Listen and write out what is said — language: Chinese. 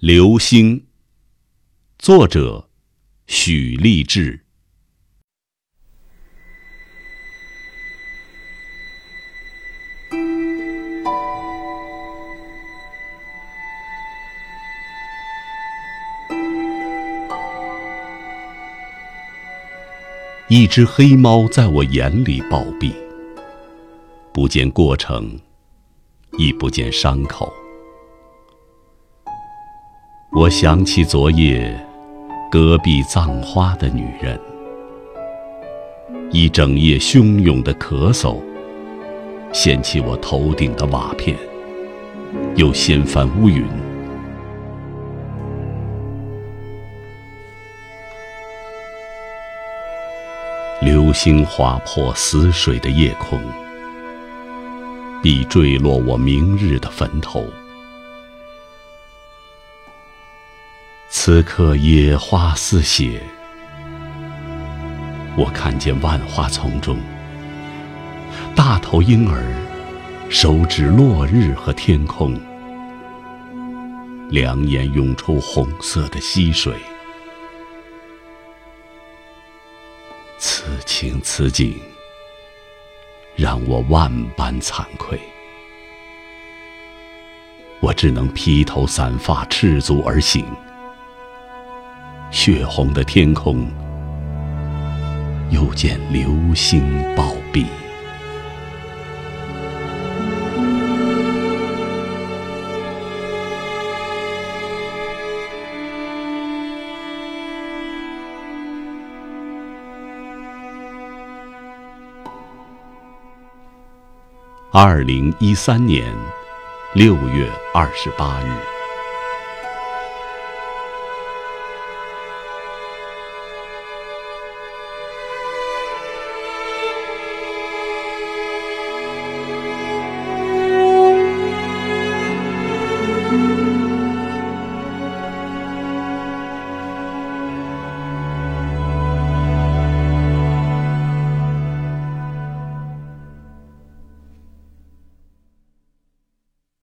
流星，作者许立志。一只黑猫在我眼里暴毙，不见过程，亦不见伤口。我想起昨夜隔壁葬花的女人，一整夜汹涌的咳嗽，掀起我头顶的瓦片，又掀翻乌云。流星划破死水的夜空，必坠落我明日的坟头。此刻野花似血，我看见万花丛中，大头婴儿手指落日和天空，两眼涌出红色的溪水。此情此景，让我万般惭愧。我只能披头散发，赤足而行。血红的天空，又见流星暴毙。二零一三年六月二十八日。